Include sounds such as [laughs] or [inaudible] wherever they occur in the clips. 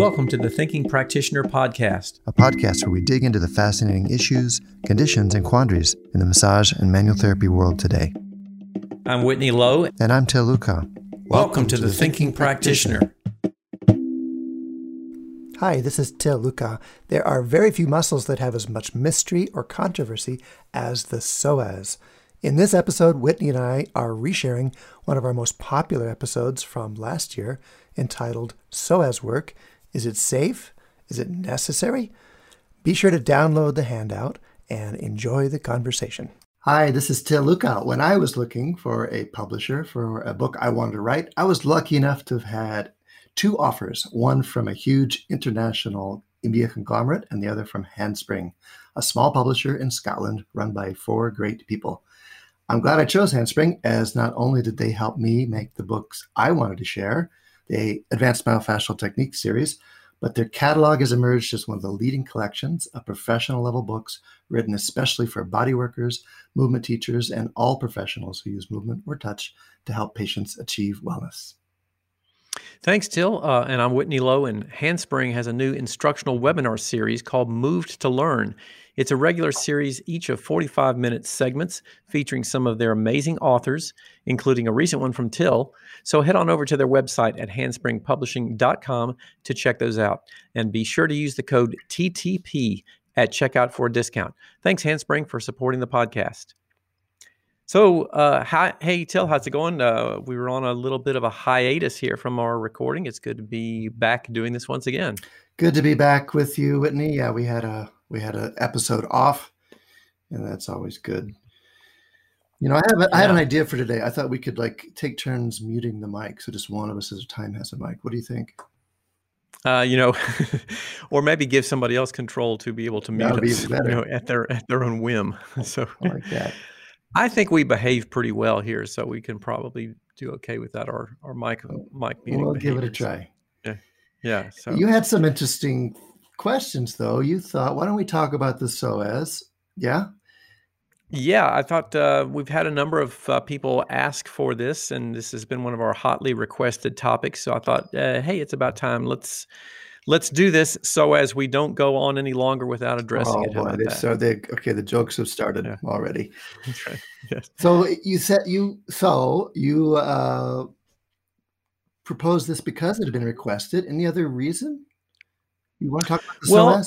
Welcome to the Thinking Practitioner Podcast, a podcast where we dig into the fascinating issues, conditions, and quandaries in the massage and manual therapy world today. I'm Whitney Lowe. And I'm Til Luchau. Welcome, Welcome to, to, the, the Thinking, Thinking Practitioner. Hi, this is Til Luchau. There are very few muscles that have as much mystery or controversy as the psoas. In this episode, Whitney and I are resharing one of our most popular episodes from last year entitled Psoas Work is it safe? Is it necessary? Be sure to download the handout and enjoy the conversation. Hi, this is Til Luchau. When I was looking for a publisher for a book I wanted to write, I was lucky enough to have had two offers one from a huge international media conglomerate and the other from Handspring, a small publisher in Scotland run by four great people. I'm glad I chose Handspring, as not only did they help me make the books I wanted to share, the Advanced Myofascial Technique series, but their catalog has emerged as one of the leading collections of professional level books written especially for body workers, movement teachers, and all professionals who use movement or touch to help patients achieve wellness. Thanks, Til. Uh, and I'm Whitney Lowe, and Handspring has a new instructional webinar series called Moved to Learn. It's a regular series, each of 45 minute segments featuring some of their amazing authors, including a recent one from Til. So head on over to their website at handspringpublishing.com to check those out. And be sure to use the code TTP at checkout for a discount. Thanks, Handspring, for supporting the podcast. So, uh, hi, hey, Til, how's it going? Uh, we were on a little bit of a hiatus here from our recording. It's good to be back doing this once again. Good to be back with you, Whitney. Yeah, we had a we had an episode off, and that's always good. You know, I have a, yeah. I had an idea for today. I thought we could like take turns muting the mic, so just one of us at a time has a mic. What do you think? Uh, you know, [laughs] or maybe give somebody else control to be able to mute us, you know, at their at their own whim. [laughs] So I like that. I think we behave pretty well here, so we can probably do okay without our our mic mic muting. We'll behaviors. give it a try. Yeah, yeah. So you had some interesting questions, though. You thought, why don't we talk about the psoas? Yeah. Yeah, I thought uh, we've had a number of uh, people ask for this, and this has been one of our hotly requested topics. So I thought, uh, hey, it's about time. Let's let's do this so as we don't go on any longer without addressing oh, it. Boy, so they okay. The jokes have started yeah. already. [laughs] Okay. Yes. So you said you so you uh, proposed this because it had been requested. Any other reason? You want to talk about the well,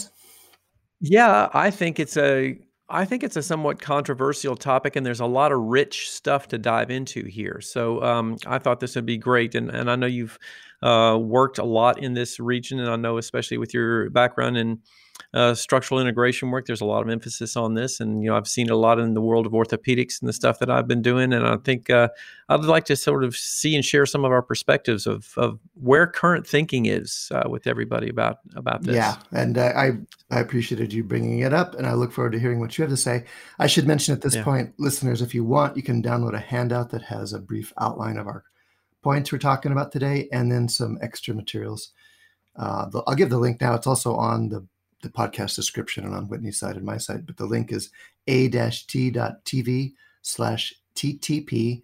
Yeah, I think it's a I think it's a somewhat controversial topic, and there's a lot of rich stuff to dive into here. So um, I thought this would be great, and and I know you've uh, worked a lot in this region, and I know especially with your background in uh, structural integration work. There's a lot of emphasis on this, and you know I've seen a lot in the world of orthopedics and the stuff that I've been doing, and I think uh, I'd like to sort of see and share some of our perspectives of, of where current thinking is uh, with everybody about about this. Yeah, and uh, I I appreciated you bringing it up, and I look forward to hearing what you have to say. I should mention at this yeah. point, listeners, if you want, you can download a handout that has a brief outline of our points we're talking about today, and then some extra materials. Uh, I'll give the link now. It's also on the the podcast description and on Whitney's side and my side, but the link is a-t.tv slash ttp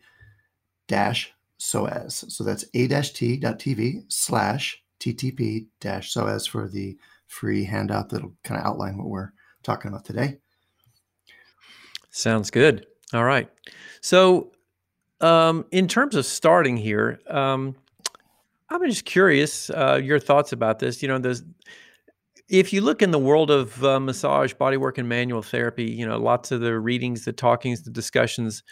dash psoas. So that's a-t.tv slash ttp dash psoas for the free handout that'll kind of outline what we're talking about today. Sounds good. All right. So, um, in terms of starting here, um, I'm just curious uh, your thoughts about this. You know, there's if you look in the world of uh, massage, bodywork, and manual therapy, you know, lots of the readings, the talkings, the discussions,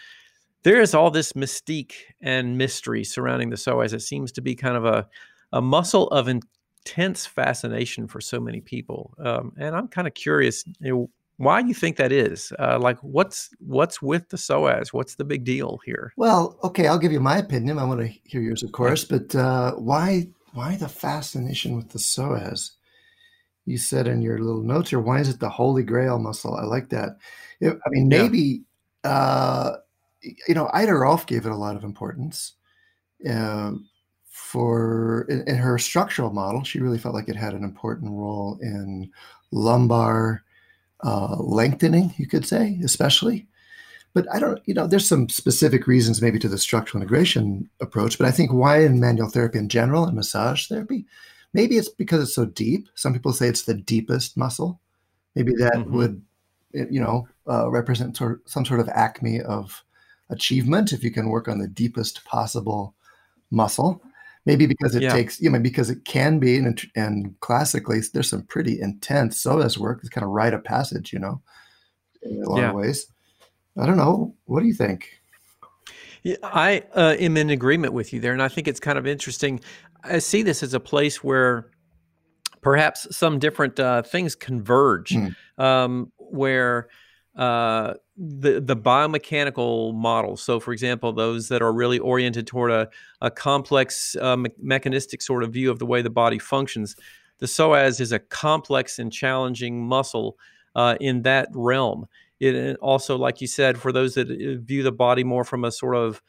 there is all this mystique and mystery surrounding the psoas. It seems to be kind of a, a muscle of intense fascination for so many people. Um, and I'm kind of curious, you know, why do you think that is. Uh, like, what's what's with the psoas? What's the big deal here? Well, okay, I'll give you my opinion. I want to hear yours, of course. But uh, why why the fascination with the psoas? you said in your little notes here, why is it the holy grail muscle? I like that. I mean, maybe, yeah. uh, you know, Ida Rolf gave it a lot of importance. Uh, for in, in, her structural model, she really felt like it had an important role in lumbar uh, lengthening, you could say, especially. But I don't, you know, there's some specific reasons maybe to the structural integration approach. But I think why in manual therapy in general and massage therapy, Maybe it's because it's so deep. Some people say it's the deepest muscle. Maybe that mm-hmm. would, you know, uh, represent sort some sort of acme of achievement if you can work on the deepest possible muscle. Maybe because it yeah. takes, you know, because it can be, and, and classically, there's some pretty intense psoas work. It's kind of rite of passage, you know, in a lot yeah. of ways. I don't know. What do you think? Yeah, I uh, am in agreement with you there, and I think it's kind of interesting. I see this as a place where perhaps some different uh, things converge, mm. um, where uh, the the biomechanical models. So, for example, those that are really oriented toward a, a complex uh, me- mechanistic sort of view of the way the body functions. The psoas is a complex and challenging muscle uh, in that realm. It also, like you said, for those that uh, view the body more from a sort of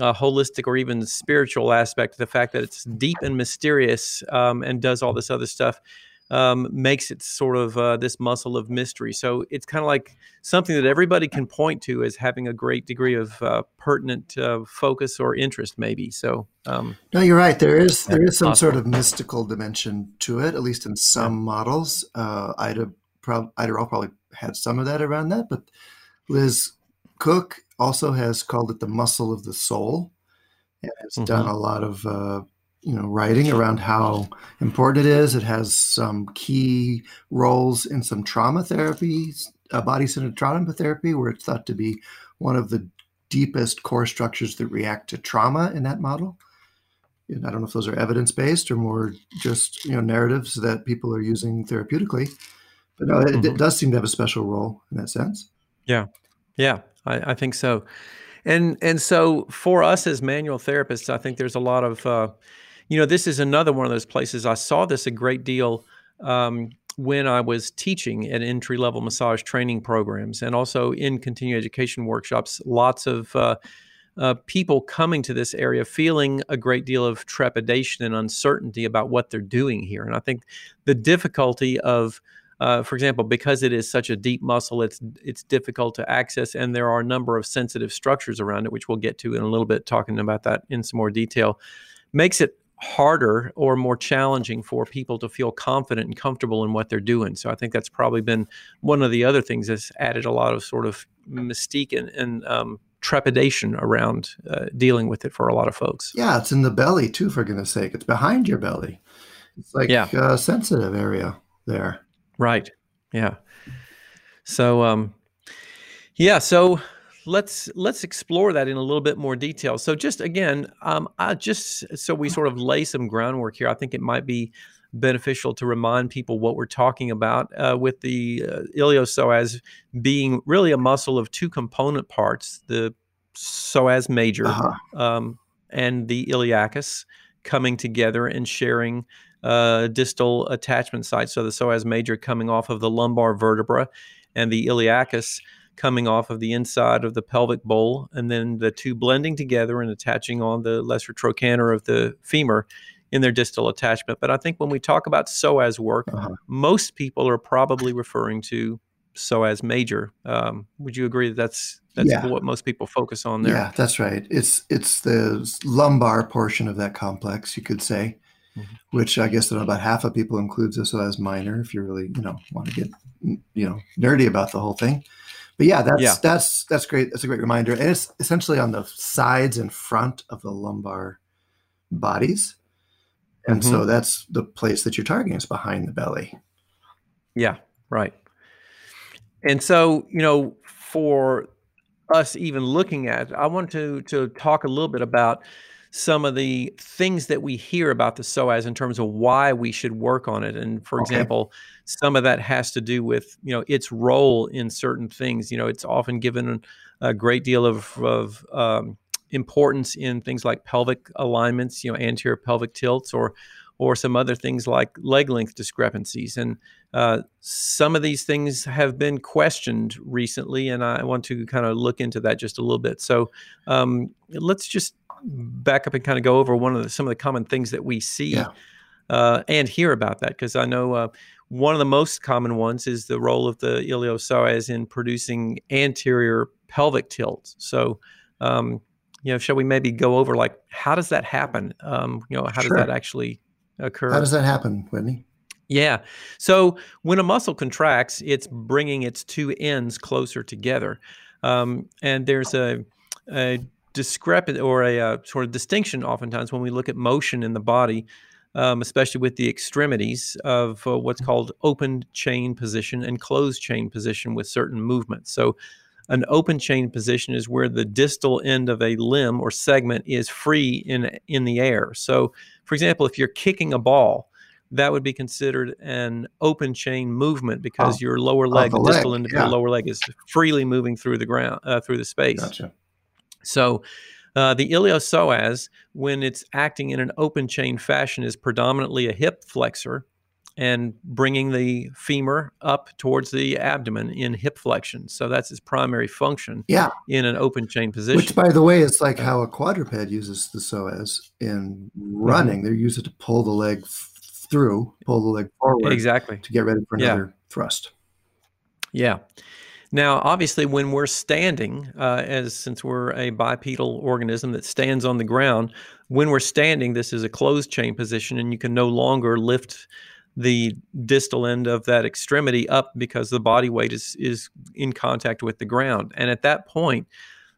uh, holistic or even spiritual aspect, the fact that it's deep and mysterious um, and does all this other stuff um, makes it sort of uh, this muscle of mystery. So it's kind of like something that everybody can point to as having a great degree of uh, pertinent uh, focus or interest, maybe. So um, no, you're right. There is there is some possible. sort of mystical dimension to it, at least in some models. Uh, Ida, prob- Ida probably had some of that around that, but Liz Koch also has called it the muscle of the soul and has mm-hmm. done a lot of uh, you know writing around how important it is. It has some key roles in some trauma therapies, uh, body-centered trauma therapy, where it's thought to be one of the deepest core structures that react to trauma in that model. And I don't know if those are evidence-based or more just you know narratives that people are using therapeutically. But no, it, mm-hmm. it does seem to have a special role in that sense. Yeah, yeah, I, I, think so. And and so for us as manual therapists, I think there's a lot of uh, you know, this is another one of those places. I saw this a great deal um, when I was teaching at entry level massage training programs and also in continuing education workshops. Lots of uh, uh, people coming to this area feeling a great deal of trepidation and uncertainty about what they're doing here. And I think the difficulty of uh, for example, because it is such a deep muscle, it's it's difficult to access, and there are a number of sensitive structures around it, which we'll get to in a little bit, talking about that in some more detail. Makes it harder or more challenging for people to feel confident and comfortable in what they're doing. So I think that's probably been one of the other things that's added a lot of sort of mystique and, and um, trepidation around uh, dealing with it for a lot of folks. Yeah, it's in the belly too, for goodness sake. It's behind your belly. It's like yeah. a sensitive area there. Right. Yeah. So, um, yeah. So let's let's explore that in a little bit more detail. So just again, um, I just so we sort of lay some groundwork here. I think it might be beneficial to remind people what we're talking about uh, with the uh, iliopsoas being really a muscle of two component parts: the psoas major uh-huh. um, and the iliacus coming together and sharing uh, distal attachment sites. So the psoas major coming off of the lumbar vertebra, and the iliacus coming off of the inside of the pelvic bowl, and then the two blending together and attaching on the lesser trochanter of the femur in their distal attachment. But I think when we talk about psoas work, uh-huh. most people are probably referring to psoas major. Um, would you agree that that's that's yeah. what most people focus on there? Yeah, that's right. It's it's the lumbar portion of that complex, you could say, mm-hmm. which I guess about half of people includes the psoas minor. If you really you know want to get you know nerdy about the whole thing. But yeah, that's yeah. that's that's great. That's a great reminder, and it's essentially on the sides and front of the lumbar bodies, and mm-hmm. so that's the place that you're targeting is behind the belly. Yeah, right. And so you know, for us even looking at, I want to to talk a little bit about some of the things that we hear about the psoas in terms of why we should work on it. And for okay. example, some of that has to do with you know its role in certain things. You know, it's often given a great deal of, of um, importance in things like pelvic alignments, you know, anterior pelvic tilts, or or some other things like leg length discrepancies. And uh, some of these things have been questioned recently, and I want to kind of look into that just a little bit. So um, let's just back up and kind of go over one of the, some of the common things that we see yeah. uh, and hear about that because I know uh, one of the most common ones is the role of the iliopsoas in producing anterior pelvic tilt. So, um, you know, shall we maybe go over like how does that happen? Um, you know, how sure. does that actually occur. How does that happen, Whitney? Yeah. So when a muscle contracts, it's bringing its two ends closer together. Um, and there's a, a discrepant or a, a, uh, sort of distinction oftentimes when we look at motion in the body, um, especially with the extremities of uh, what's called open chain position and closed chain position with certain movements. So an open chain position is where the distal end of a limb or segment is free in in the air. So, for example, if you're kicking a ball, that would be considered an open chain movement because oh, your lower leg, the, the, distal leg, end of yeah. your lower leg, is freely moving through the ground, uh, through the space. Gotcha. So, uh, the iliopsoas, when it's acting in an open chain fashion, is predominantly a hip flexor and bringing the femur up towards the abdomen in hip flexion. So that's its primary function yeah. in an open chain position. Which, by the way, is like how a quadruped uses the psoas in running. Mm-hmm. They use it to pull the leg f- through, pull the leg forward. Exactly. To get ready for another yeah. thrust. Yeah. Now, obviously, when we're standing, uh, as since we're a bipedal organism that stands on the ground, when we're standing, this is a closed chain position, and you can no longer lift the distal end of that extremity up because the body weight is is in contact with the ground. And at that point,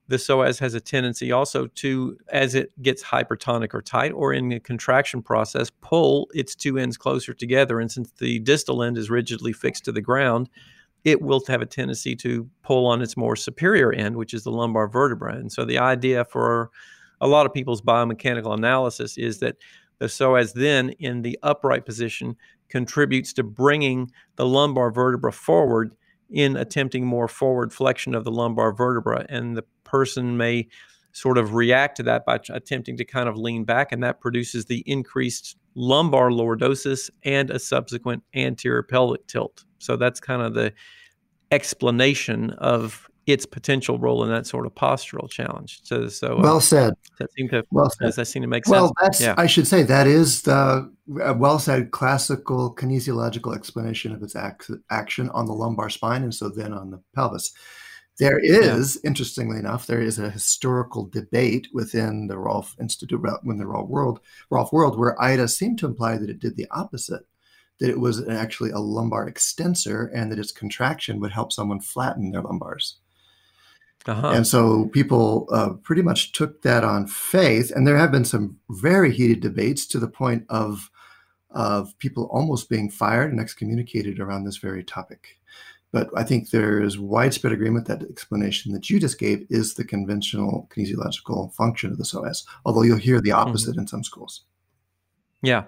the psoas has a tendency also to, as it gets hypertonic or tight, or in the contraction process, pull its two ends closer together. And since the distal end is rigidly fixed to the ground, it will have a tendency to pull on its more superior end, which is the lumbar vertebra. And so the idea for a lot of people's biomechanical analysis is that the psoas then in the upright position contributes to bringing the lumbar vertebra forward in attempting more forward flexion of the lumbar vertebra. And the person may sort of react to that by attempting to kind of lean back, and that produces the increased lumbar lordosis and a subsequent anterior pelvic tilt. So that's kind of the explanation of its potential role in that sort of postural challenge. So, so uh, well said. That seem to well said. Does that seem to make well, sense? Well, that's yeah. I should say that is the well said classical kinesiological explanation of its ac- action on the lumbar spine, and so then on the pelvis. There is, yeah. interestingly enough, there is a historical debate within the Rolf Institute, when the Rolf World, Rolf World, where Ida seemed to imply that it did the opposite that it was actually a lumbar extensor and that its contraction would help someone flatten their lumbars. Uh-huh. And so people uh, pretty much took that on faith. And there have been some very heated debates to the point of, of people almost being fired and excommunicated around this very topic. But I think there is widespread agreement that the explanation that you just gave is the conventional kinesiological function of the psoas, although you'll hear the mm-hmm. opposite mm-hmm. in some schools. Yeah.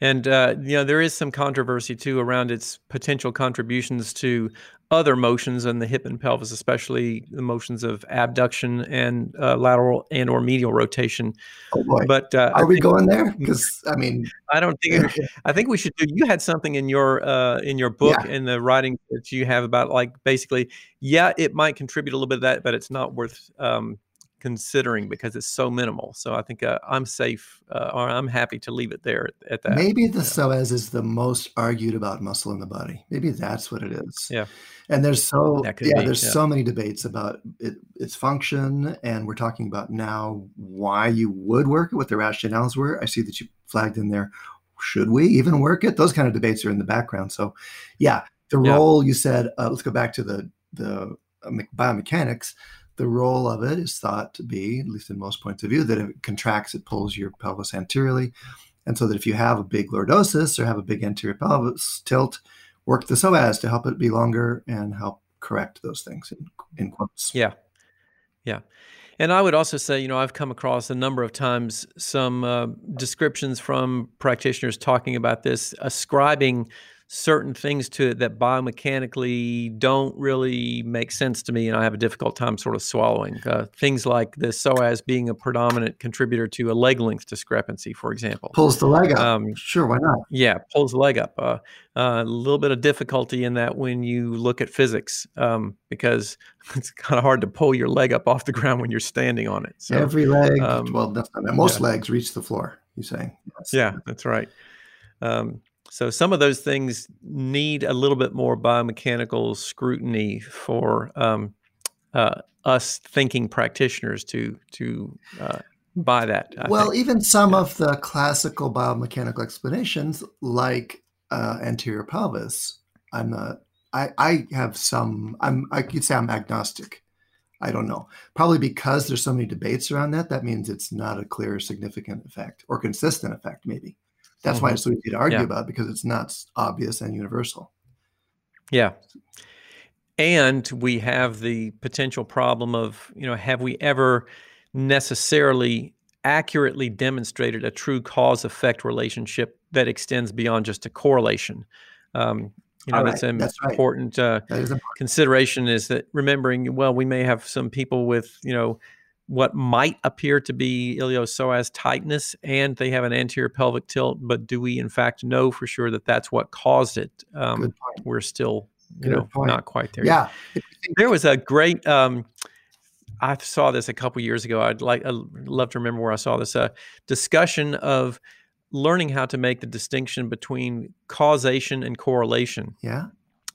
And uh, you know there is some controversy too around its potential contributions to other motions in the hip and pelvis, especially the motions of abduction and uh, lateral and or medial rotation. Oh boy! But uh, are I we think, going there? Because I mean, I don't think. [laughs] I think we should do. You had something in your uh, in your book yeah. in the writing that you have about like basically, yeah, it might contribute a little bit of that, but it's not worth um, considering because it's so minimal. So I think uh, I'm safe uh, or I'm happy to leave it there at, at that. Maybe the psoas is the most argued about muscle in the body. Maybe that's what it is. Yeah. And there's so yeah, be, there's yeah. so many debates about it, its function, and we're talking about now why you would work it, what the rationales were. I see that you flagged in there. Should we even work it? Those kind of debates are in the background. So, yeah, the role you said. Uh, let's go back to the the uh, biomechanics the role of it is thought to be, at least in most points of view, that if it contracts, it pulls your pelvis anteriorly. And so that if you have a big lordosis or have a big anterior pelvis tilt, work the psoas to help it be longer and help correct those things in, in quotes. Yeah. Yeah. And I would also say, you know, I've come across a number of times some uh, descriptions from practitioners talking about this, ascribing certain things to it that biomechanically don't really make sense to me, and I have a difficult time sort of swallowing. Uh, things like the psoas being a predominant contributor to a leg length discrepancy, for example. Pulls the leg up. Um, sure, why not? Yeah, pulls the leg up. Uh, uh, a little bit of difficulty in that when you look at physics, um, because [laughs] it's kind of hard to pull your leg up off the ground when you're standing on it. So, Every leg, um, well, most yeah. legs reach the floor. You're saying? Yes. Yeah, that's right. Um, so some of those things need a little bit more biomechanical scrutiny for um, uh, us thinking practitioners to to uh, buy that. I well, think. even some yeah. of the classical biomechanical explanations, like uh, anterior pelvis, I'm not. I, I have some. I'm. I could say I'm agnostic. I don't know. Probably because there's so many debates around that. That means it's not a clear, significant effect or consistent effect. Maybe that's mm-hmm. why it's so easy to argue yeah. about because it's not obvious and universal. Yeah. And we have the potential problem of, you know, have we ever necessarily accurately demonstrated a true cause effect relationship that extends beyond just a correlation? Um, you know, that's an that's important, right. uh, that is important consideration is that remembering, well, we may have some people with, you know, what might appear to be iliopsoas tightness and they have an anterior pelvic tilt, but do we in fact know for sure that that's what caused it? Um, we're still, you Good know, point. not quite there. Yeah. Yet. There was a great, um, I saw this a couple years ago. I'd like, I'd love to remember where I saw this uh, discussion of learning how to make the distinction between causation and correlation. Yeah.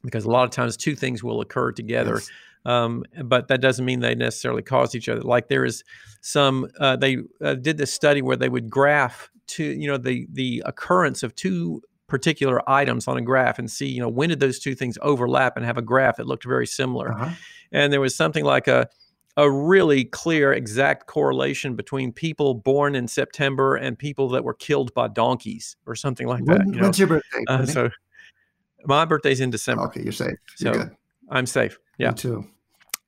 Because a lot of times two things will occur together. Yes. Um, but that doesn't mean they necessarily cause each other. Like there is some, uh, they uh, did this study where they would graph to, you know, the the occurrence of two particular items on a graph and see, you know, when did those two things overlap and have a graph that looked very similar. Uh-huh. And there was something like a a really clear, exact correlation between people born in September and people that were killed by donkeys or something like that. When, you know? When's your birthday? Uh, so my birthday's in December. Okay, you're safe. You're so good. I'm safe. Yeah. Me too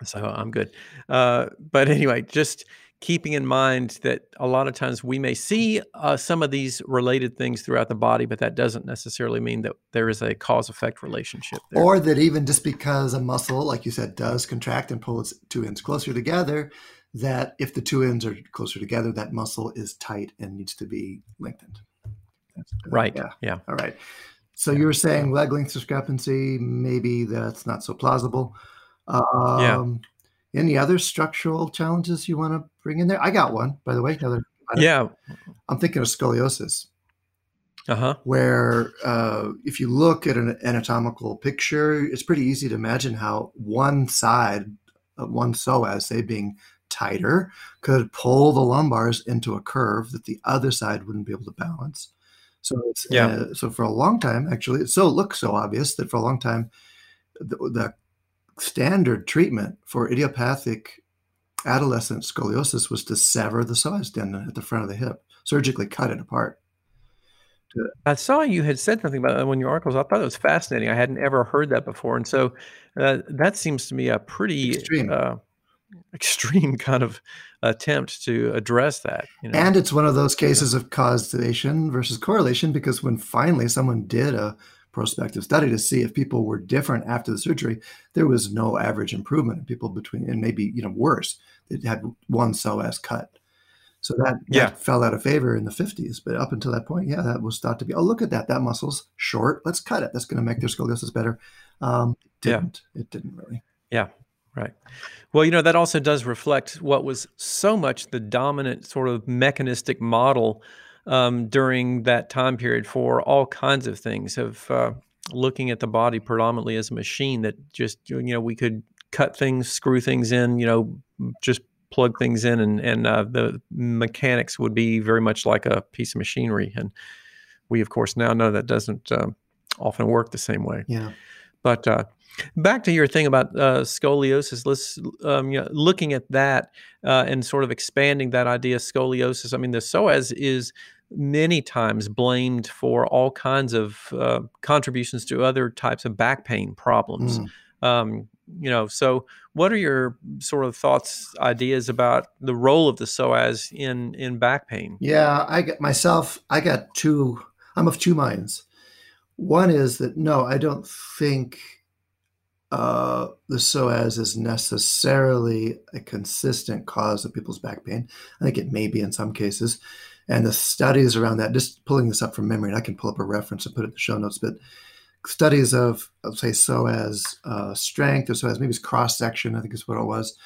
so I'm good. Uh, but anyway, just keeping in mind that a lot of times we may see uh, some of these related things throughout the body, but that doesn't necessarily mean that there is a cause effect relationship there. Or that even just because a muscle, like you said, does contract and pull its two ends closer together, that if the two ends are closer together, that muscle is tight and needs to be lengthened. right. Yeah. Yeah. All right. So yeah. you were saying leg length discrepancy, maybe that's not so plausible. Um, yeah. Any other structural challenges you want to bring in there? I got one, by the way. Heather. yeah. I'm thinking of scoliosis. Uh-huh. Where uh, if you look at an anatomical picture, it's pretty easy to imagine how one side, one psoas, say being tighter, could pull the lumbars into a curve that the other side wouldn't be able to balance. So it's yeah. Uh, so for a long time, actually, it so looks so obvious that for a long time, the, the standard treatment for idiopathic adolescent scoliosis was to sever the psoas tendon at the front of the hip, surgically cut it apart. I saw you had said something about that in your articles. I thought it was fascinating. I hadn't ever heard that before, and so uh, that seems to me a pretty extreme, uh, extreme [laughs] kind of attempt to address that. You know? And it's one of those cases of causation versus correlation because when finally someone did a prospective study to see if people were different after the surgery, there was no average improvement in people between, and maybe you know worse, that had one psoas cut. So that, yeah. that fell out of favor in the 50s. But up until that point, yeah, that was thought to be, oh, look at that. That muscle's short. Let's cut it. That's going to make their scoliosis better. Um, it didn't. Yeah. It didn't really. Yeah. Right. Well, you know, that also does reflect what was so much the dominant sort of mechanistic model um, during that time period for all kinds of things of uh, looking at the body predominantly as a machine that just you know we could cut things, screw things in, you know, just plug things in, and and uh, the mechanics would be very much like a piece of machinery. And we, of course, now know that doesn't uh, often work the same way. Yeah. But uh, back to your thing about uh, scoliosis, let's um, you know, looking at that uh, and sort of expanding that idea. Of Scoliosis. I mean, the psoas is many times blamed for all kinds of uh, contributions to other types of back pain problems. Mm. Um, you know, so what are your sort of thoughts, ideas about the role of the psoas in in back pain? Yeah, I get myself. I got two. I'm of two minds. One is that no, I don't think uh, the psoas is necessarily a consistent cause of people's back pain. I think it may be in some cases and the studies around that, just pulling this up from memory, and I can pull up a reference and put it in the show notes, but studies of, of say, psoas uh, strength or psoas, maybe it's cross section, I think is what it was.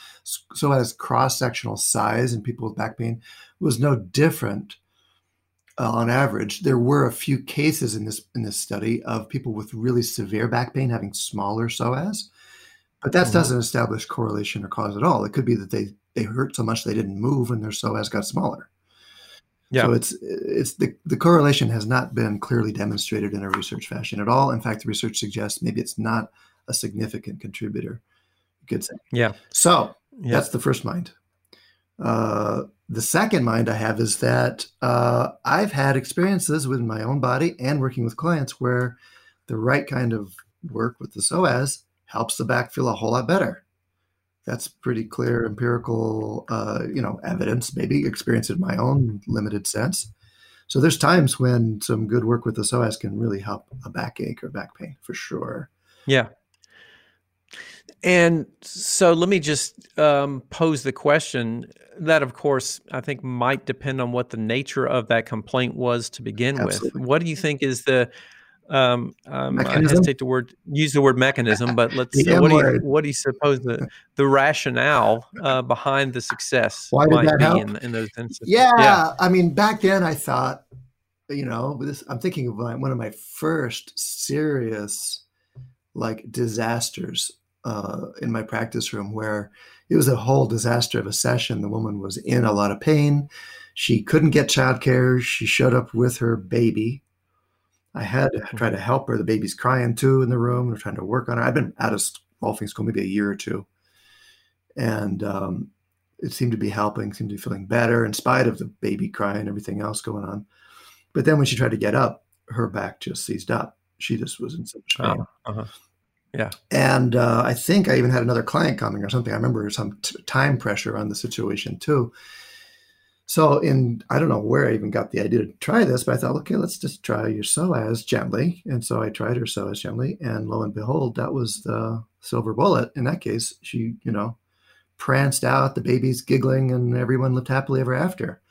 Psoas cross sectional size in people with back pain was no different uh, on average. There were a few cases in this in this study of people with really severe back pain having smaller psoas, but that mm-hmm. doesn't establish correlation or cause at all. It could be that they they hurt so much they didn't move and their psoas got smaller. Yeah. So it's it's the the correlation has not been clearly demonstrated in a research fashion at all. In fact, the research suggests maybe it's not a significant contributor. You could say. Yeah. So Yeah. that's the first mind. Uh, the second mind I have is that uh, I've had experiences with my own body and working with clients where the right kind of work with the psoas helps the back feel a whole lot better. That's pretty clear empirical, uh, you know, evidence. Maybe experience in my own limited sense. So there's times when some good work with the psoas can really help a backache or back pain for sure. Yeah. And so let me just um, pose the question that, of course, I think might depend on what the nature of that complaint was to begin Absolutely. with. What do you think is the um, um, I hesitate to word use the word mechanism, but [laughs] let's what do you what do you suppose the the rationale uh, behind the success Why did might that be help? in, in those instances? Yeah, I mean, back then I thought, you know, this. I'm thinking of my, one of my first serious, like disasters uh, in my practice room, where it was a whole disaster of a session. The woman was in a lot of pain. She couldn't get childcare. She showed up with her baby. I had to try to help her. The baby's crying too in the room. We're trying to work on her. I've been out of Rolfing school maybe a year or two, and um, it seemed to be helping, seemed to be feeling better in spite of the baby crying and everything else going on. But then when she tried to get up, her back just seized up. She just was in so much pain. Oh, uh-huh. And uh, I think I even had another client coming or something. I remember some t- time pressure on the situation too. So in I don't know where I even got the idea to try this, but I thought, okay, let's just try your psoas gently. And so I tried her psoas gently, and lo and behold, that was the silver bullet. In that case, she, you know, pranced out, the baby's giggling, and everyone lived happily ever after.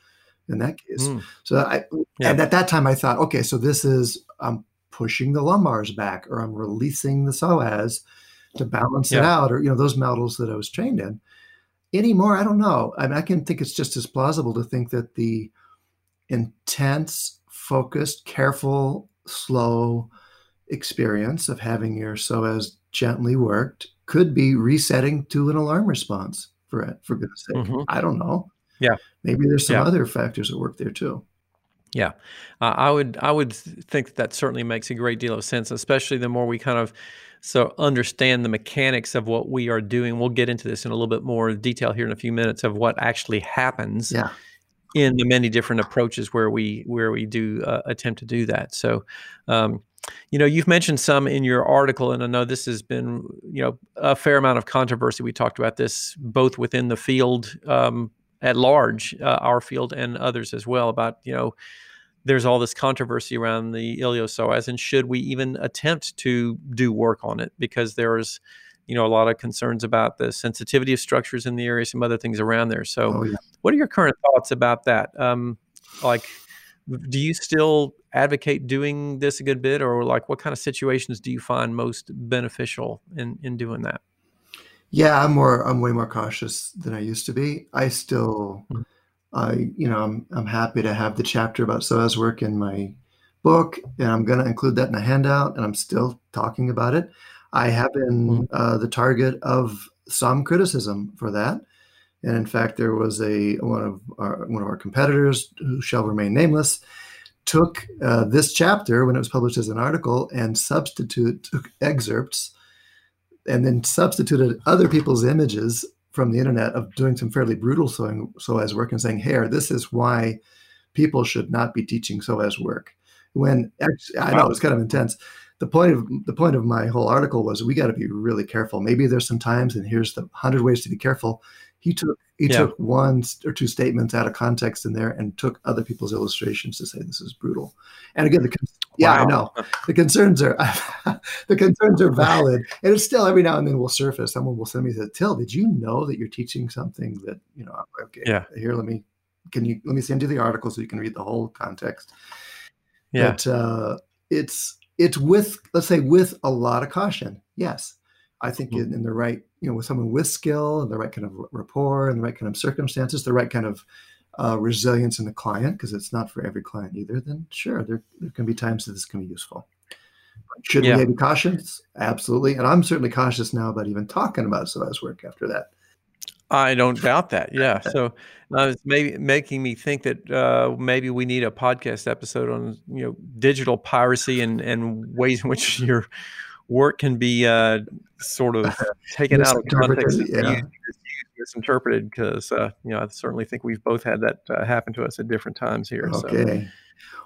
In that case, Mm. so I Yeah. and at that time I thought, okay, so this is I'm pushing the lumbars back, or I'm releasing the psoas to balance it out, or you know those models that I was trained in. Anymore, I don't know. I mean, I can think it's just as plausible to think that the intense, focused, careful, slow experience of having your psoas gently worked could be resetting to an alarm response. For it, for goodness sake, Mhm. I don't know. Yeah. maybe there's some Yeah. other factors at work there too. Yeah, uh, I would I would think that certainly makes a great deal of sense, especially the more we kind of so understand the mechanics of what we are doing. We'll get into this in a little bit more detail here in a few minutes of what actually happens Yeah. in the many different approaches where we where we do uh, attempt to do that. So, um, you know, you've mentioned some in your article, and I know this has been you know a fair amount of controversy. We talked about this both within the field um, at large, uh, our field, and others as well about you know there's all this controversy around the iliopsoas, and should we even attempt to do work on it? Because there's, you know, a lot of concerns about the sensitivity of structures in the area, some other things around there. So, Oh, yeah. what are your current thoughts about that? Um, like, do you still advocate doing this a good bit, or like, what kind of situations do you find most beneficial in in doing that? Yeah, I'm more. I'm way more cautious than I used to be. I still, Mhm. I you know, I'm I'm happy to have the chapter about psoas work in my book, and I'm going to include that in a handout. And I'm still talking about it. I have been Mhm. uh, the target of some criticism for that, and in fact, there was a one of our one of our competitors who shall remain nameless took uh, this chapter when it was published as an article and substitute took excerpts and then substituted other people's images from the internet of doing some fairly brutal sewing psoas work and saying, "Here, this is why people should not be teaching psoas work." When actually, I know Wow. it's kind of intense. The point of the point of my whole article was we got to be really careful. Maybe there's some times, and here's the hundred ways to be careful. He took he Yeah. took one or two statements out of context in there and took other people's illustrations to say this is brutal. And again, the con- yeah, I know the concerns are [laughs] the concerns are valid, [laughs] and it's still every now and then will surface. Someone will send me say, "Til, did you know that you're teaching something that you know?" Okay, Yeah. Here, let me can you let me send you the article so you can read the whole context. Yeah, But uh, it's it's with let's say with a lot of caution. Yes, I think in, in the right you know with someone with skill and the right kind of rapport and the right kind of circumstances, the right kind of uh, resilience in the client because it's not for every client either. Then sure, there there can be times that this can be useful. Should Yeah. we be cautious? Absolutely, and I'm certainly cautious now about even talking about psoas work after that. I don't doubt that. Yeah. So uh, it's maybe making me think that uh, maybe we need a podcast episode on you know digital piracy and and ways in which [laughs] your work can be uh, sort of [laughs] taken out of context yeah. used, misinterpreted because uh, you know I certainly think we've both had that uh, happen to us at different times here. Okay. So,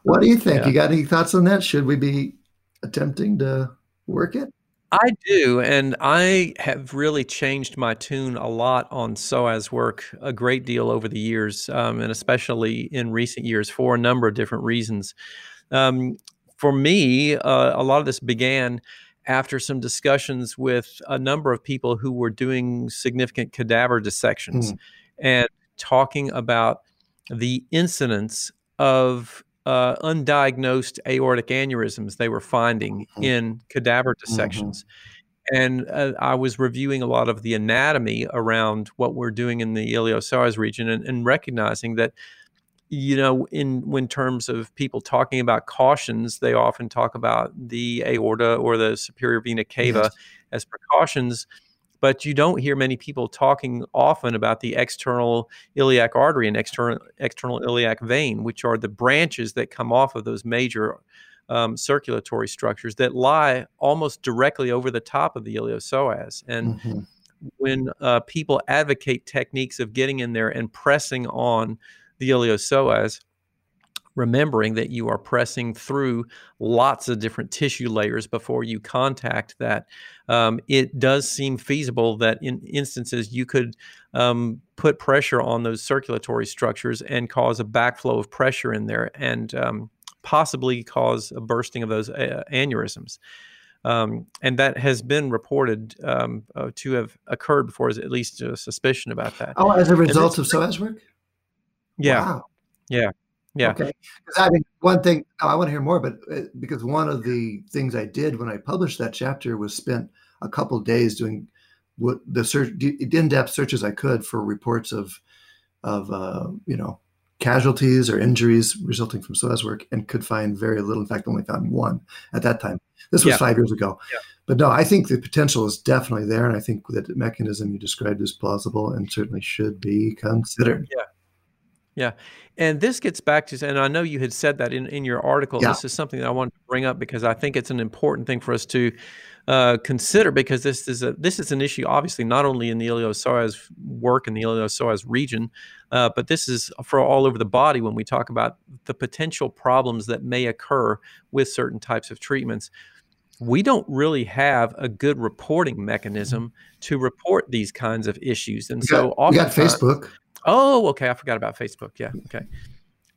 what do you think? Yeah. You got any thoughts on that? Should we be attempting to work it? I do, and I have really changed my tune a lot on psoas work a great deal over the years, um, and especially in recent years for a number of different reasons. Um, for me, uh, a lot of this began after some discussions with a number of people who were doing significant cadaver dissections mm. and talking about the incidence of uh, undiagnosed aortic aneurysms they were finding mm-hmm. in cadaver mm-hmm. dissections. Mm-hmm. And uh, I was reviewing a lot of the anatomy around what we're doing in the iliopsoas region and, and recognizing that, you know, in when terms of people talking about cautions, they often talk about the aorta or the superior vena cava yes. as precautions but you don't hear many people talking often about the external iliac artery and external external iliac vein, which are the branches that come off of those major um, circulatory structures that lie almost directly over the top of the iliopsoas. And mm-hmm. when uh, people advocate techniques of getting in there and pressing on the iliopsoas, remembering that you are pressing through lots of different tissue layers before you contact that. Um, it does seem feasible that in instances you could um, put pressure on those circulatory structures and cause a backflow of pressure in there and um, possibly cause a bursting of those uh, aneurysms. Um, and that has been reported um, uh, to have occurred before, is at least a suspicion about that. Oh, as a result of psoas work? Yeah. Wow. Yeah. Yeah. Okay. Because I mean, one thing oh, I want to hear more, but uh, because one of the things I did when I published that chapter was spent a couple days doing what the search in-depth searches I could for reports of of uh, you know casualties or injuries resulting from psoas work, and could find very little. In fact, only found one at that time. This was yeah. five years ago. Yeah. But no, I think the potential is definitely there, and I think that the mechanism you described is plausible and certainly should be considered. Yeah. Yeah. And this gets back to, and I know you had said that in, in your article. Yeah. This is something that I wanted to bring up because I think it's an important thing for us to uh, consider because this is a this is an issue obviously not only in the iliopsoas work in the iliopsoas region, uh, but this is for all over the body when we talk about the potential problems that may occur with certain types of treatments. We don't really have a good reporting mechanism to report these kinds of issues, and we so got, we got Facebook. Oh, okay. I forgot about Facebook. Yeah. Okay.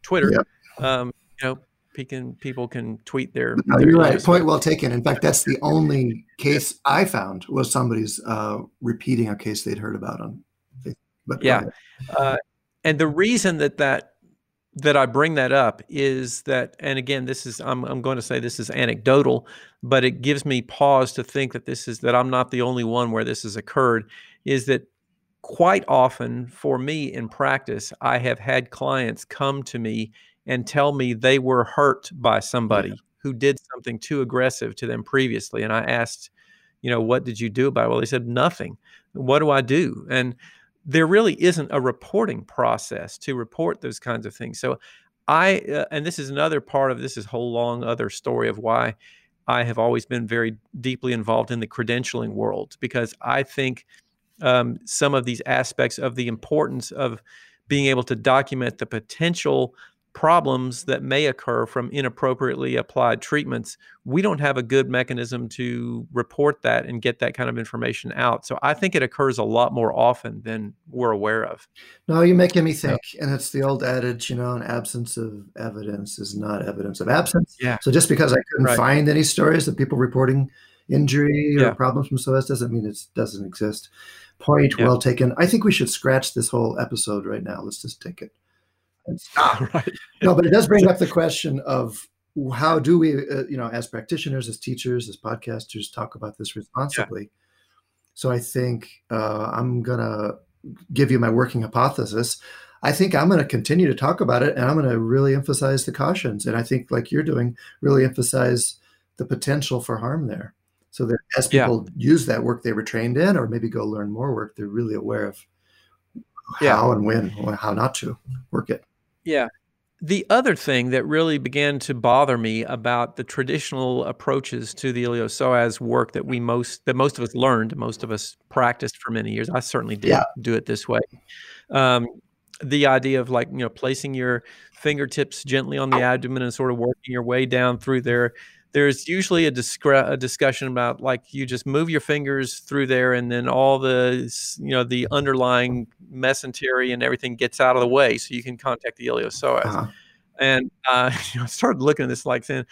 Twitter. Yep. Um, you know, can, people can tweet their. No, their you're right. Point well taken. In fact, that's the only case I found was somebody's uh, repeating a case they'd heard about on Facebook. But yeah, uh, and the reason that that that I bring that up is that, and again, this is I'm I'm going to say this is anecdotal, but it gives me pause to think that this is that I'm not the only one where this has occurred. Is that quite often for me in practice, I have had clients come to me and tell me they were hurt by somebody yeah. who did something too aggressive to them previously. And I asked, you know, what did you do about it? Well, they said, nothing. What do I do? And there really isn't a reporting process to report those kinds of things. So I, uh, and this is another part of this is whole long other story of why I have always been very deeply involved in the credentialing world because I think um, some of these aspects of the importance of being able to document the potential problems that may occur from inappropriately applied treatments, we don't have a good mechanism to report that and get that kind of information out. So I think it occurs a lot more often than we're aware of. No, you're making me think. And it's the old adage, you know, an absence of evidence is not evidence of absence. Yeah. So just because I couldn't right. find any stories of people reporting injury or yeah. problems from psoas doesn't mean it doesn't exist. Point yeah. well taken. I think we should scratch this whole episode right now. Let's just take it and stop. [laughs] right. No, but it does bring up the question of how do we, uh, you know, as practitioners, as teachers, as podcasters, talk about this responsibly. Yeah. So I think uh, I'm gonna give you my working hypothesis. I think I'm going to continue to talk about it, and I'm going to really emphasize the cautions. And I think, like you're doing, really emphasize the potential for harm there so that as people yeah. use that work they were trained in or maybe go learn more work they're really aware of Yeah. how and when, how not to work it. Yeah. The other thing that really began to bother me about the traditional approaches to the iliopsoas work that we most that most of us learned, most of us practiced for many years. I certainly did Yeah. do it this way. Um, the idea of like you know placing your fingertips gently on the abdomen and sort of working your way down through there. There's usually a, discre- a discussion about like you just move your fingers through there, and then all the you know the underlying mesentery and everything gets out of the way, so you can contact the iliopsoas. Uh-huh. And uh, [laughs] you know, I started looking at this like saying,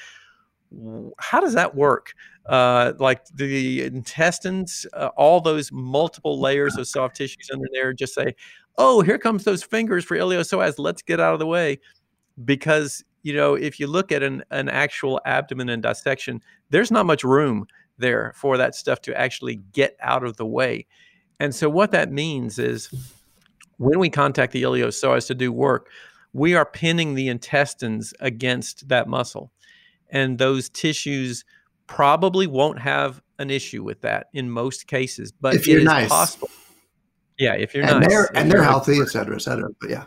how does that work? Uh, like the intestines, uh, all those multiple layers of soft tissues under there, just say, "Oh, here comes those fingers for iliopsoas. Let's get out of the way." Because you know, if you look at an an actual abdomen and dissection, there's not much room there for that stuff to actually get out of the way. And so, what that means is when we contact the iliopsoas to do work, we are pinning the intestines against that muscle. And those tissues probably won't have an issue with that in most cases, but If you're it is nice. possible. Yeah, if you're and nice. they're and they're healthy, et cetera, et cetera. But yeah,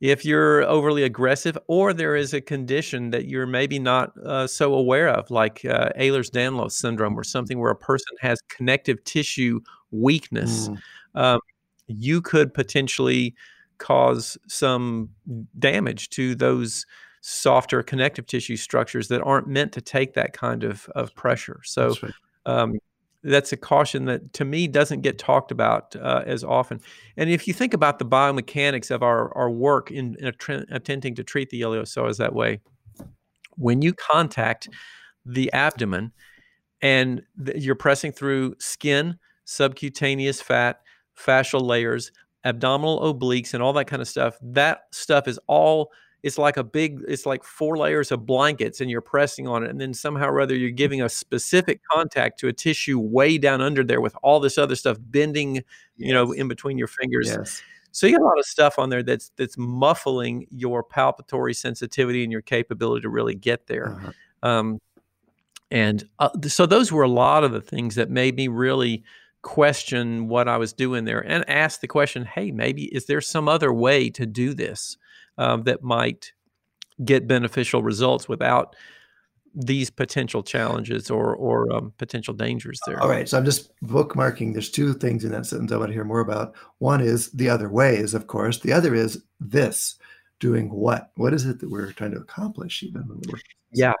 if you're overly aggressive or there is a condition that you're maybe not uh, so aware of like uh, ehlers-danlos syndrome or something where a person has connective tissue weakness Mm. um, you could potentially cause some damage to those softer connective tissue structures that aren't meant to take that kind of, of pressure. So um, that's a caution that to me doesn't get talked about uh, as often. And if you think about the biomechanics of our, our work in, in attempting to treat the iliopsoas that way, when you contact the abdomen and th- you're pressing through skin, subcutaneous fat, fascial layers, abdominal obliques, and all that kind of stuff, that stuff is all it's like a big it's like four layers of blankets and you're pressing on it and then somehow or other you're giving a specific contact to a tissue way down under there with all this other stuff bending you know in between your fingers. Yes. so you got a lot of stuff on there that's that's muffling your palpatory sensitivity and your capability to really get there. Uh-huh. um, and uh, so those were a lot of the things that made me really question what I was doing there and ask the question, hey, maybe is there some other way to do this um, that might get beneficial results without these potential challenges or or um, potential dangers there? All right. So I'm just bookmarking. There's two things in that sentence I want to hear more about. One is the other ways, of course. The other is this doing what? What is it that we're trying to accomplish even when we're Yeah.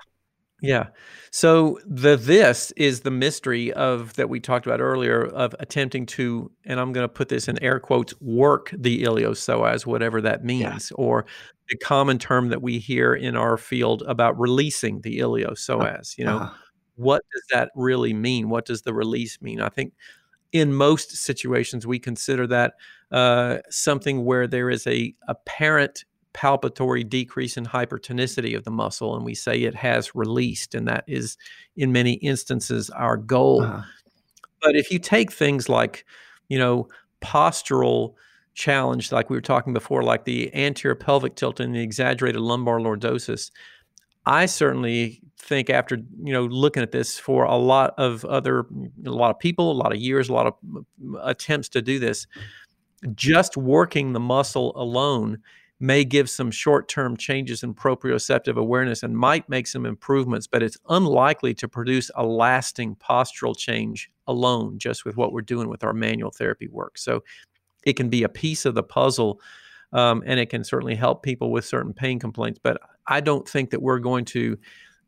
Yeah. So the this is the mystery of that we talked about earlier of attempting to, and I'm going to put this in air quotes, work the iliopsoas, whatever that means, or the common term that we hear in our field about releasing the iliopsoas. You know, Uh-huh. what does that really mean? What does the release mean? I think in most situations we consider that uh, something where there is a apparent palpatory decrease in hypertonicity of the muscle, and we say it has released, and that is in many instances our goal. Uh-huh. But if you take things like, you know, postural challenge, like we were talking before, like the anterior pelvic tilt and the exaggerated lumbar lordosis, I certainly think after you know looking at this for a lot of other a lot of people, a lot of years, a lot of mm, attempts to do this, just working the muscle alone may give some short-term changes in proprioceptive awareness and might make some improvements, but it's unlikely to produce a lasting postural change alone just with what we're doing with our manual therapy work. So it can be a piece of the puzzle um, and it can certainly help people with certain pain complaints. But I don't think that we're going to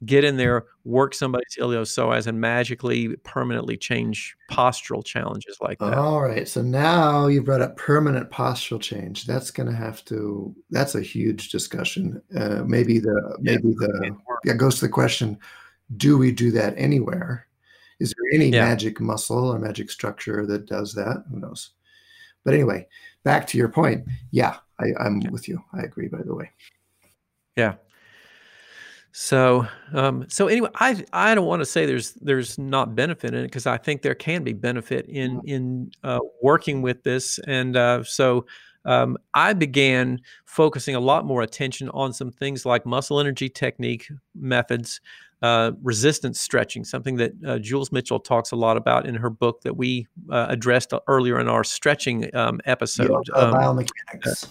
get in there, work somebody's iliopsoas, and magically permanently change postural challenges like that. All right. So now you brought up permanent postural change. That's going to have to. That's a huge discussion. Uh, maybe the maybe the yeah goes to the question: Do we do that anywhere? Is there any Yeah. magic muscle or magic structure that does that? Who knows? But anyway, back to your point. Yeah, I, I'm with you. I agree. By the way. Yeah. So, um, so anyway, I I don't want to say there's there's not benefit in it because I think there can be benefit in in uh, working with this, and uh, so um, I began focusing a lot more attention on some things like muscle energy technique methods uh, resistance stretching, something that uh, Jules Mitchell talks a lot about in her book that we uh, addressed earlier in our stretching um, episode. Yoga um, biomechanics.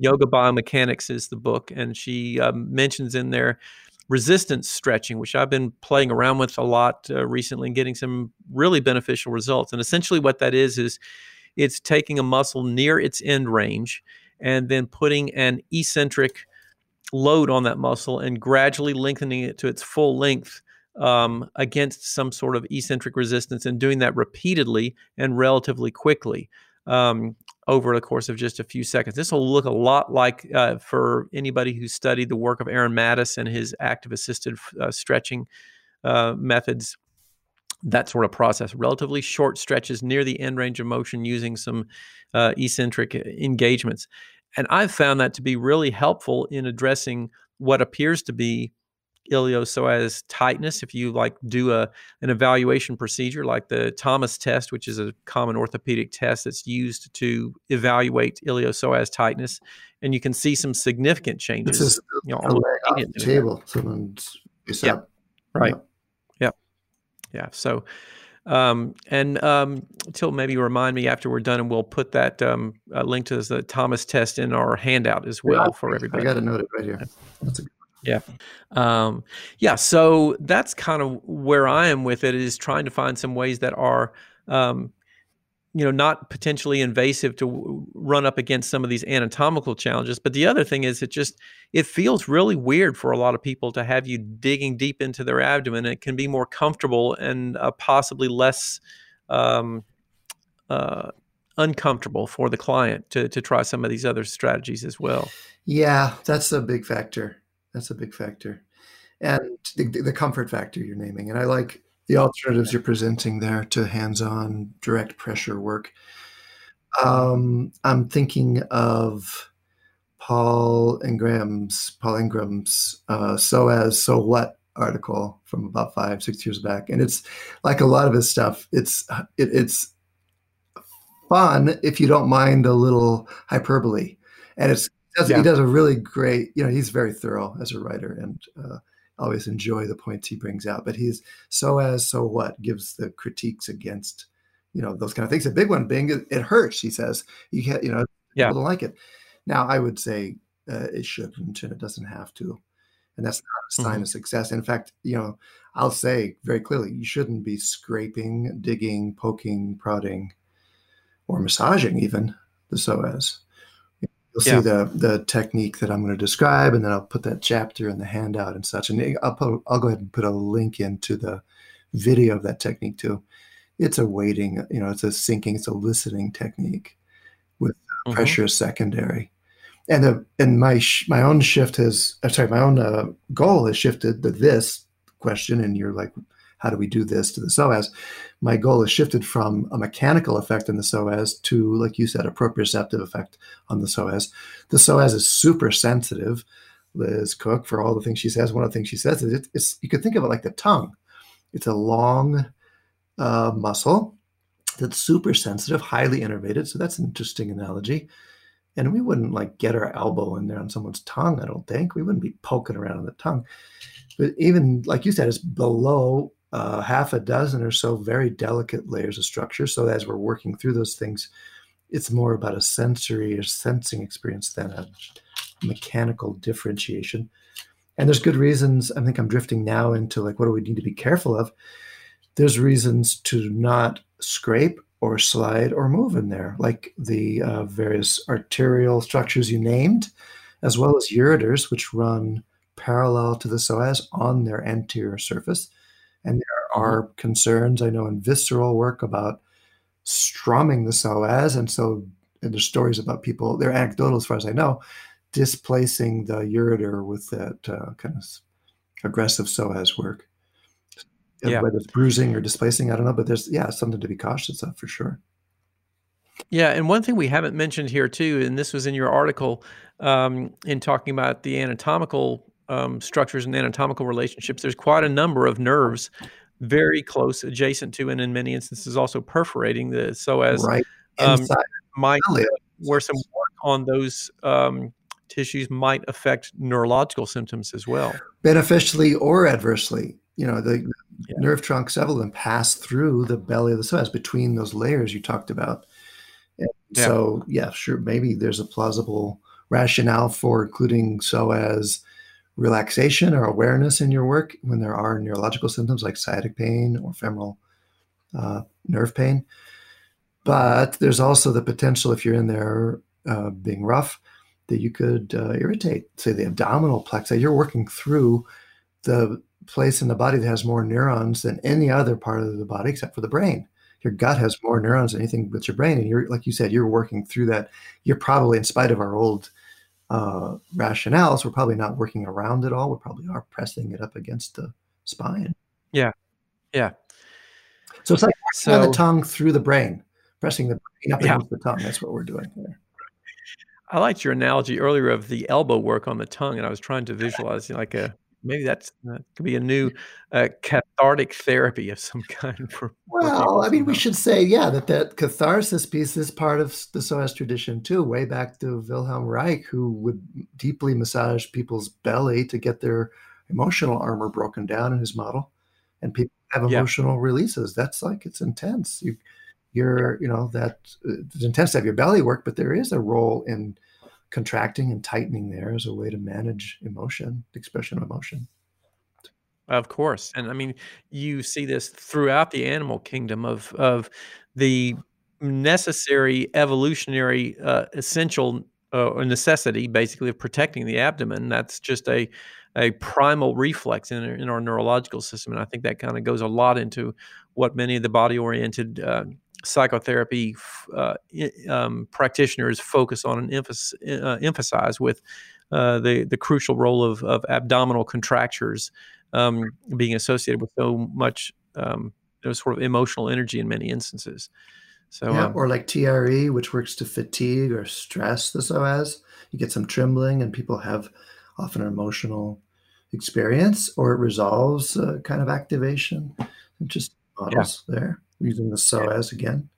Yoga biomechanics is the book, and she um, mentions in there resistance stretching, which I've been playing around with a lot uh, recently and getting some really beneficial results. And essentially, what that is is it's taking a muscle near its end range and then putting an eccentric load on that muscle and gradually lengthening it to its full length um, against some sort of eccentric resistance and doing that repeatedly and relatively quickly um, over the course of just a few seconds. This will look a lot like uh, for anybody who studied the work of Aaron Mattes and his active assisted uh, stretching uh, methods. That sort of process, relatively short stretches near the end range of motion using some uh, eccentric engagements. And I've found that to be really helpful in addressing what appears to be iliopsoas tightness. If you like do a an evaluation procedure like the Thomas test, which is a common orthopedic test that's used to evaluate iliopsoas tightness, and you can see some significant changes. This is you know, on the table. Someone's yeah, right. Yeah. yeah. Yeah. So um, and um, Til, maybe remind me after we're done, and we'll put that um, link to the Thomas test in our handout as well yeah, for everybody. I got to note it right here. That's a good yeah. Um, yeah. So that's kind of where I am with it is trying to find some ways that are um, you know not potentially invasive to run up against some of these anatomical challenges but the other thing is it just it feels really weird for a lot of people to have you digging deep into their abdomen it can be more comfortable and uh, possibly less um, uh, uncomfortable for the client to, to try some of these other strategies as well yeah that's a big factor that's a big factor and the, the comfort factor you're naming and i like the alternatives you're presenting there to hands-on direct pressure work. Um, I'm thinking of Paul Ingraham's Paul Ingraham's uh, "Psoas So What" article from about five six years back, and it's like a lot of his stuff. It's it, it's fun if you don't mind a little hyperbole, and it's yeah. he does a really great. You know, he's very thorough as a writer, and uh, always enjoy the points he brings out. But he's psoas so what gives the critiques against you know those kind of things. A big one being it, it hurts. He says you can't you know yeah. people don't like it. Now I would say uh, it shouldn't and it doesn't have to, and that's not a sign mm-hmm. of success. In fact, you know I'll say very clearly you shouldn't be scraping, digging, poking, prodding, or massaging even the psoas. You'll yeah. see the the technique that I'm going to describe, and then I'll put that chapter in the handout and such. And I'll put, I'll go ahead and put a link into the video of that technique too. It's a waiting, you know, it's a sinking, it's a listening technique with mm-hmm. pressure secondary. And the and my my own shift has, I'm sorry, my own uh, goal has shifted to this question, and you're like, how do we do this to the psoas? My goal has shifted from a mechanical effect in the psoas to, like you said, a proprioceptive effect on the psoas. The psoas is super sensitive. Liz Koch, for all the things she says, one of the things she says is it, it's you could think of it like the tongue. It's a long uh, muscle that's super sensitive, highly innervated. So that's an interesting analogy. And we wouldn't like get our elbow in there on someone's tongue, I don't think. We wouldn't be poking around on the tongue. But even like you said, it's below uh, half a dozen or so very delicate layers of structure. So as we're working through those things, it's more about a sensory or sensing experience than a mechanical differentiation. And there's good reasons. I think I'm drifting now into like, what do we need to be careful of? There's reasons to not scrape or slide or move in there, like the uh, various arterial structures you named, as well as ureters, which run parallel to the psoas on their anterior surface. And there mm-hmm. are concerns, I know, in visceral work about strumming the psoas. And so and there's stories about people, they're anecdotal as far as I know, displacing the ureter with that uh, kind of aggressive psoas work. Yeah. Whether it's bruising or displacing, I don't know, but there's, yeah, something to be cautious of for sure. Yeah, and one thing we haven't mentioned here too, and this was in your article um, in talking about the anatomical um, structures and anatomical relationships, there's quite a number of nerves very close, adjacent to, and in many instances also perforating the psoas right um, might where some work on those um, tissues might affect neurological symptoms as well, beneficially or adversely. you know, the yeah. nerve trunks, several of them pass through the belly of the psoas between those layers you talked about. Yeah. So, yeah, sure, maybe there's a plausible rationale for including psoas relaxation or awareness in your work when there are neurological symptoms like sciatic pain or femoral uh, nerve pain. But there's also the potential, if you're in there uh, being rough, that you could uh, irritate, say, the abdominal plexus. You're working through the place in the body that has more neurons than any other part of the body except for the brain. Your gut has more neurons than anything but your brain. And you're, like you said, you're working through that. You're probably, in spite of our old uh, rationales, we're probably not working around it all. We probably are pressing it up against the spine. Yeah. Yeah. So it's like so, the tongue through the brain, pressing the brain up yeah. against the tongue. That's what we're doing there. I liked your analogy earlier of the elbow work on the tongue, and I was trying to visualize you like a maybe that's that could be a new uh, cathartic therapy of some [laughs] kind for. Well, I mean, we should say, yeah, that that catharsis piece is part of the psoas tradition too, way back to Wilhelm Reich, who would deeply massage people's belly to get their emotional armor broken down in his model, and people have emotional yeah. releases. That's like it's intense. You, you're, you know, that it's intense to have your belly work, but there is a role in contracting and tightening there as a way to manage emotion, expression of emotion. Of course, and I mean, you see this throughout the animal kingdom of of the necessary evolutionary uh, essential uh, necessity, basically, of protecting the abdomen. That's just a a primal reflex in, in our neurological system, and I think that kind of goes a lot into what many of the body oriented uh, psychotherapy uh, um, practitioners focus on and emphasis, uh, emphasize with uh, the the crucial role of, of abdominal contractures um, being associated with so much um, sort of emotional energy in many instances. So, yeah, um, or like TRE, which works to fatigue or stress the psoas. You get some trembling, and people have often an emotional experience, or it resolves uh, kind of activation. Just models yeah. there using the psoas again.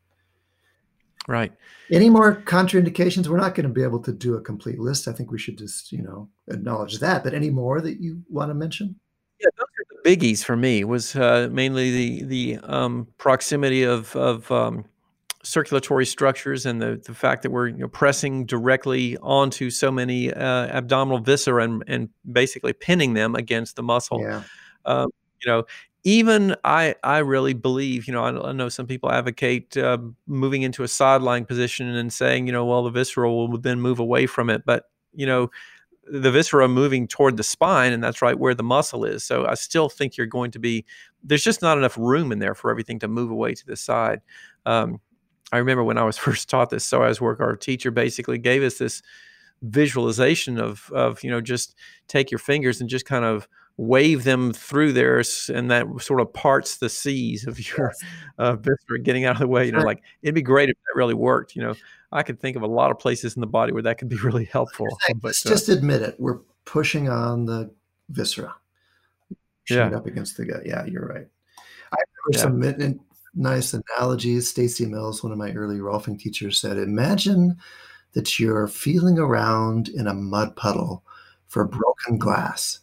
Right. Any more contraindications? We're not going to be able to do a complete list. I think we should just, you know, acknowledge that. But any more that you want to mention? Yeah, those are the biggies for me. Was uh, mainly the the um, proximity of of um, circulatory structures and the the fact that we're you know, pressing directly onto so many uh, abdominal viscera and and basically pinning them against the muscle. Yeah. Um, you know, even I, I really believe, you know, I, I know some people advocate uh, moving into a sideline position and saying, you know, well, the visceral will then move away from it. But, you know, the viscera moving toward the spine, and that's right where the muscle is. So I still think you're going to be, there's just not enough room in there for everything to move away to the side. Um, I remember when I was [laughs] first taught this psoas work, our teacher basically gave us this visualization of, of, you know, just take your fingers and just kind of wave them through there, and that sort of parts the seas of your yes. uh, viscera getting out of the way. You know, like it'd be great if that really worked. You know, I could think of a lot of places in the body where that could be [laughs] really helpful. But, uh, just admit it. We're pushing on the viscera. Yeah. Up against the gut. Yeah, you're right. I remember yeah. some nice analogies. Stacy Mills, one of my early Rolfing teachers, said, "Imagine that you're feeling around in a mud puddle for broken glass."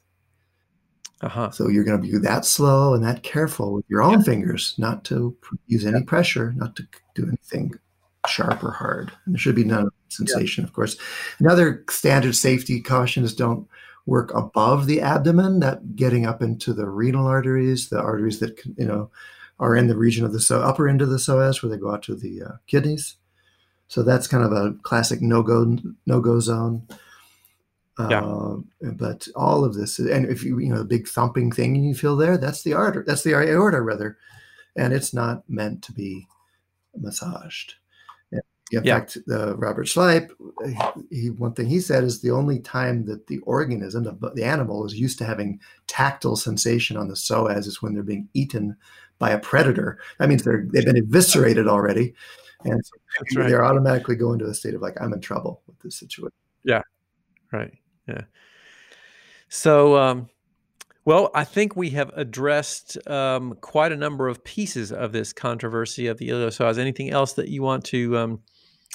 Uh-huh. So you're going to be that slow and that careful with your own yeah. fingers, not to use any pressure, not to do anything sharp or hard. And there should be no sensation, yeah. of course. Another standard safety caution is don't work above the abdomen, that getting up into the renal arteries, the arteries that you know are in the region of the so upper end of the psoas where they go out to the uh, kidneys. So that's kind of a classic no go no go zone. Yeah. Uh, but all of this, and if you you know the big thumping thing you feel there, that's the aorta. That's the aorta rather, and it's not meant to be massaged. In yeah. fact, uh, Robert Schleip, he, one thing he said is the only time that the organism, the, the animal, is used to having tactile sensation on the psoas is when they're being eaten by a predator. That means they're they've been eviscerated already, and so right. they're automatically going to a state of like I'm in trouble with this situation. Yeah, right. Yeah. So, um, well, I think we have addressed um, quite a number of pieces of this controversy of the iliopsoas. Anything else that you want to um,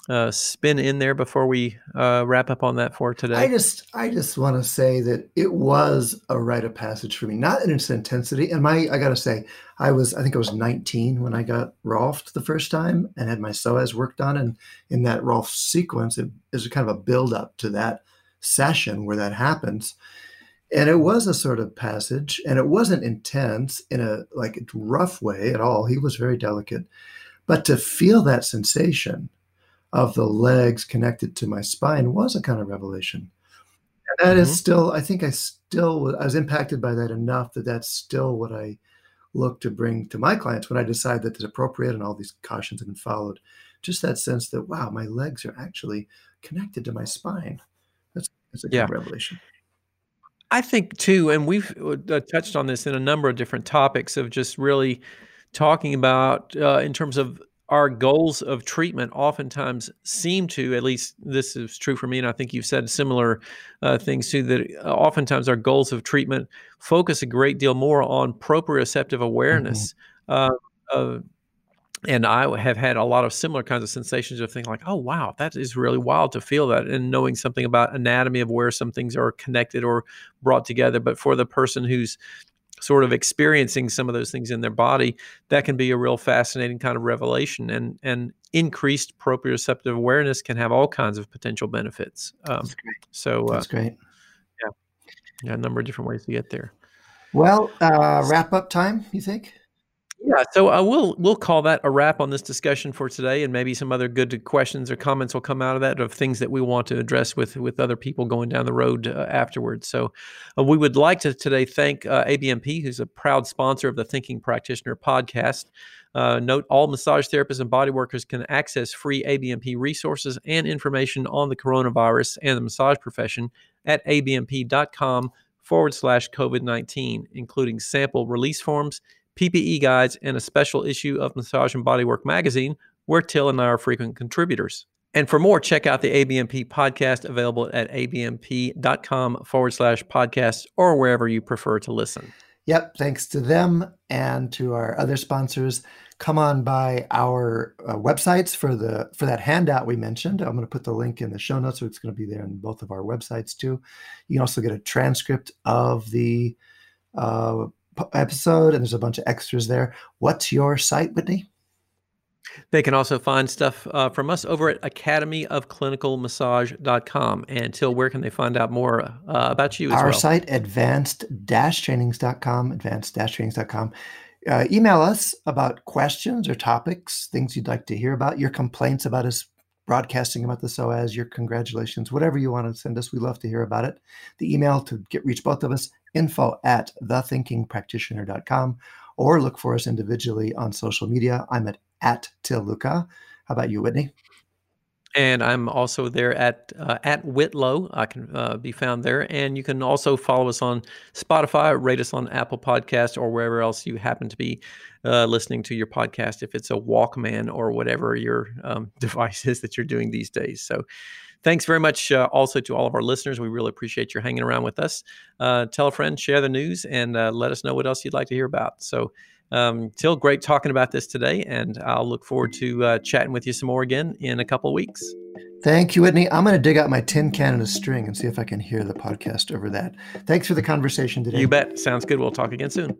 uh, spin in there before we uh, wrap up on that for today? I just I just want to say that it was a rite of passage for me, not in its intensity. And my I got to say, I was I think I was 19 when I got Rolfed the first time and had my psoas worked on, and in that Rolf sequence, it is kind of a build up to that session where that happens. And it was a sort of passage, and it wasn't intense in a like rough way at all. He was very delicate, but to feel that sensation of the legs connected to my spine was a kind of revelation. And that mm-hmm. is still, I think I still, I was impacted by that enough that that's still what I look to bring to my clients when I decide that it's appropriate and all these cautions have been followed. Just that sense that, wow, my legs are actually connected to my spine. That's a yeah. revelation. I think too, and we've uh, touched on this in a number of different topics of just really talking about uh, in terms of our goals of treatment oftentimes seem to, at least this is true for me, and I think you've said similar uh, things too, that uh, oftentimes our goals of treatment focus a great deal more on proprioceptive awareness. Mm-hmm. Uh, and I have had a lot of similar kinds of sensations of thinking like, oh wow, that is really wild to feel that, and knowing something about anatomy of where some things are connected or brought together. But for the person who's sort of experiencing some of those things in their body, that can be a real fascinating kind of revelation. And and increased proprioceptive awareness can have all kinds of potential benefits. Um, That's. So uh, That's great. Yeah, yeah, a number of different ways to get there. Well, uh, wrap up time. You think? Yeah, so uh, we'll we'll call that a wrap on this discussion for today, and maybe some other good questions or comments will come out of that of things that we want to address with with other people going down the road uh, afterwards. So, uh, we would like to today thank uh, ABMP, who's a proud sponsor of the Thinking Practitioner podcast. Uh, note all massage therapists and body workers can access free ABMP resources and information on the coronavirus and the massage profession at abmp.com forward slash COVID 19, including sample release forms PPE guides, and a special issue of Massage and Bodywork magazine, where Til and I are frequent contributors. And for more, check out the ABMP podcast available at abmp.com forward slash podcast or wherever you prefer to listen. Yep. Thanks to them and to our other sponsors. Come on by our uh, websites for the for that handout we mentioned. I'm going to put the link in the show notes, so it's going to be there in both of our websites too. You can also get a transcript of the uh, episode, and there's a bunch of extras there. What's your site, Whitney? They can also find stuff uh, from us over at academyofclinicalmassage.com. And Til, where can they find out more uh, about you Our well? site, advanced-trainings.com, advanced-trainings.com. Uh, email us about questions or topics, things you'd like to hear about, your complaints about us broadcasting about the psoas, your congratulations, whatever you want to send us. We love to hear about it. The email to get reach both of us, info at thethinkingpractitioner.com, or look for us individually on social media. I'm at, at Til Luchau. How about you, Whitney? And I'm also there at uh, at Whitlow. I can uh, be found there, and you can also follow us on Spotify, rate us on Apple Podcast, or wherever else you happen to be uh, listening to your podcast. If it's a Walkman or whatever your um, [laughs] device is that you're doing these days. So, thanks very much uh, also to all of our listeners. We really appreciate your hanging around with us. Uh, tell a friend, share the news, and uh, let us know what else you'd like to hear about. So. Um, Til, great talking about this today, and I'll look forward to uh, chatting with you some more again in a couple of weeks. Thank you, Whitney. I'm going to dig out my tin can and a string and see if I can hear the podcast over that. Thanks for the conversation today. You bet. Sounds good. We'll talk again soon.